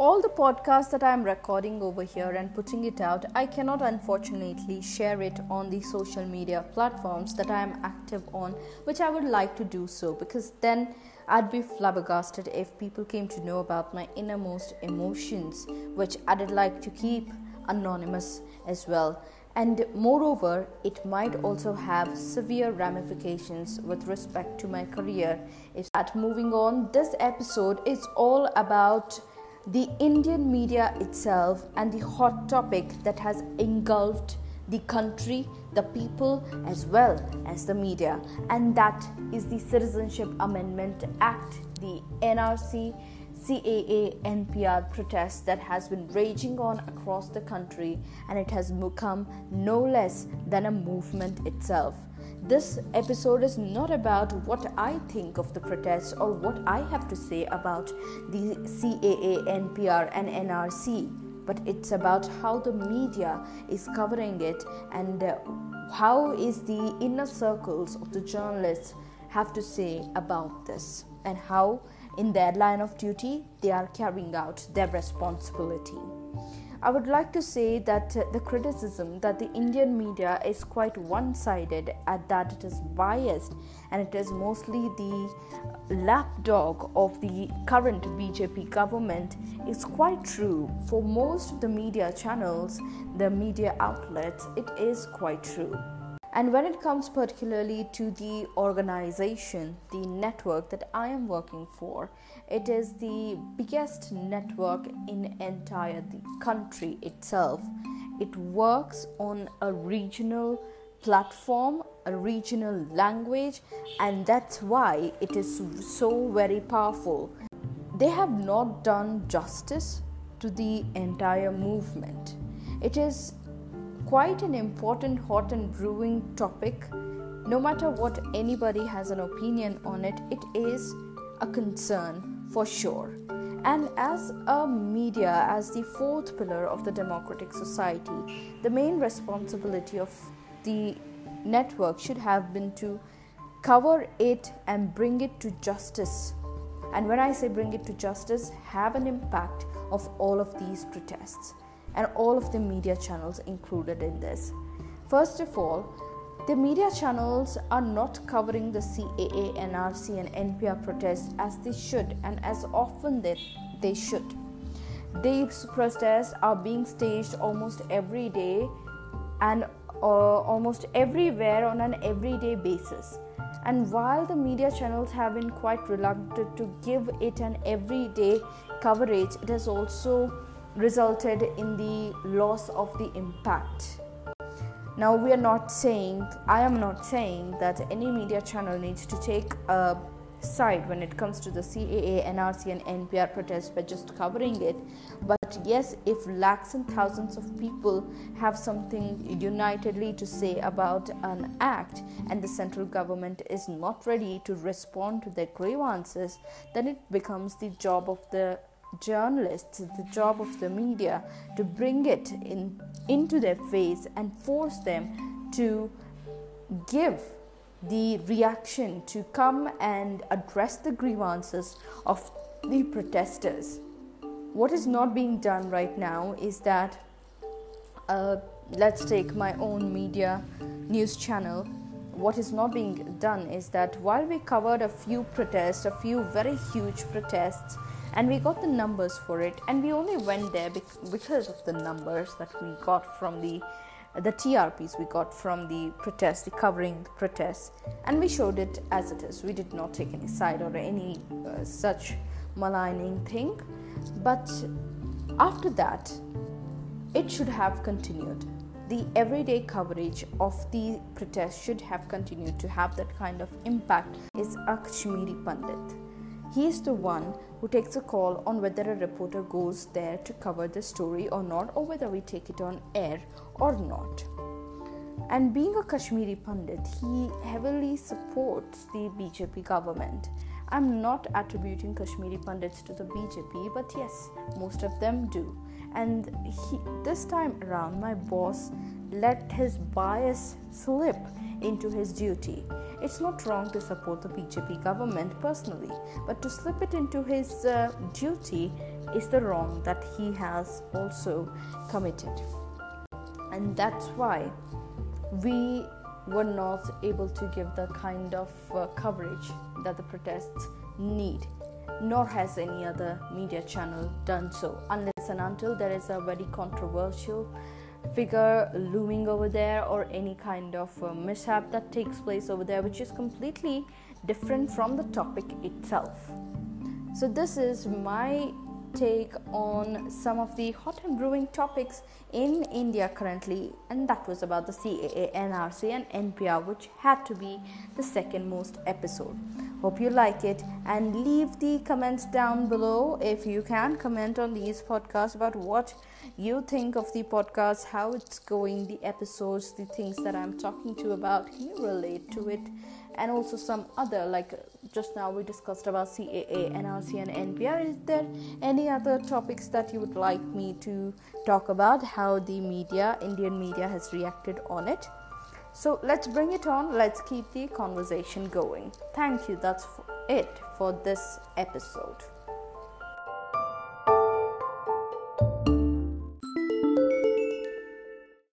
all the podcasts that I'm recording over here and putting it out, I cannot unfortunately share it on the social media platforms that I am active on, which I would like to do so because then I'd be flabbergasted if people came to know about my innermost emotions, which I'd like to keep anonymous as well. And moreover, it might also have severe ramifications with respect to my career. If that moving on, this episode is all about the Indian media itself and the hot topic that has engulfed the country, the people, as well as the media, and that is the Citizenship Amendment Act, the NRC. CAA NPR protest that has been raging on across the country and it has become no less than a movement itself. This episode is not about what I think of the protests or what I have to say about the CAA, NPR, and NRC, but it's about how the media is covering it and uh, how is the inner circles of the journalists have to say about this and how in their line of duty they are carrying out their responsibility. I would like to say that uh, the criticism that the Indian media is quite one sided, at that it is biased and it is mostly the lapdog of the current BJP government is quite true. For most of the media channels, the media outlets, it is quite true. And when it comes particularly to the organization, the network that I am working for, it is the biggest network in entire the country itself. It works on a regional platform, a regional language, and that's why it is so very powerful. They have not done justice to the entire movement. It is quite an important hot and brewing topic. No matter what anybody has an opinion on it, it is a concern for sure. And as a media, as the fourth pillar of the democratic society, the main responsibility of the network should have been to cover it and bring it to justice. And when I say bring it to justice, have an impact of all of these protests and all of the media channels included in this. First of all, the media channels are not covering the CAA, NRC, and NPR protests as they should and as often that they should. These protests are being staged almost every day and uh, almost everywhere on an everyday basis. And while the media channels have been quite reluctant to give it an everyday coverage, it has also resulted in the loss of the impact. Now, we are not saying, I am not saying that any media channel needs to take a side when it comes to the CAA, NRC, and NPR protests by just covering it. But yes, if lakhs and thousands of people have something unitedly to say about an act and the central government is not ready to respond to their grievances, then it becomes the job of the journalists, the job of the media to bring it in into their face and force them to give the reaction to come and address the grievances of the protesters. What is not being done right now is that uh, let's take my own media news channel. What is not being done is that while we covered a few protests, a few very huge protests, and we got the numbers for it and we only went there because of the numbers that we got from the the TRPs we got from the protest, the covering the protests, and we showed it as it is. We did not take any side or any uh, such maligning thing, but after that, it should have continued. The everyday coverage of the protest should have continued to have that kind of impact. Is a Kashmiri Pandit. He is the one who takes a call on whether a reporter goes there to cover the story or not, or whether we take it on air or not. And being a Kashmiri Pandit, he heavily supports the BJP government. I'm not attributing Kashmiri Pandits to the BJP, but yes, most of them do. And he, this time around, my boss let his bias slip into his duty It's not wrong to support the BJP government personally, but to slip it into his uh, duty is the wrong that he has also committed. And that's why we were not able to give the kind of uh, coverage that the protests need nor has any other media channel done so unless and until there is a very controversial figure looming over there or any kind of uh, mishap that takes place over there which is completely different from the topic itself. So this is my take on some of the hot and brewing topics in India currently, and that was about the CAA, NRC, and NPR, which had to be the second most episode. Hope you like it and leave the comments down below if you can comment on these podcasts about what you think of the podcast, how it's going, the episodes, the things that I'm talking to about. You relate to it? And also some other like just now we discussed about CAA, NRC, and NPR. Is there any other topics that you would like me to talk about? How the media, Indian media, has reacted on it? So let's bring it on. Let's keep the conversation going. Thank you. That's it for this episode.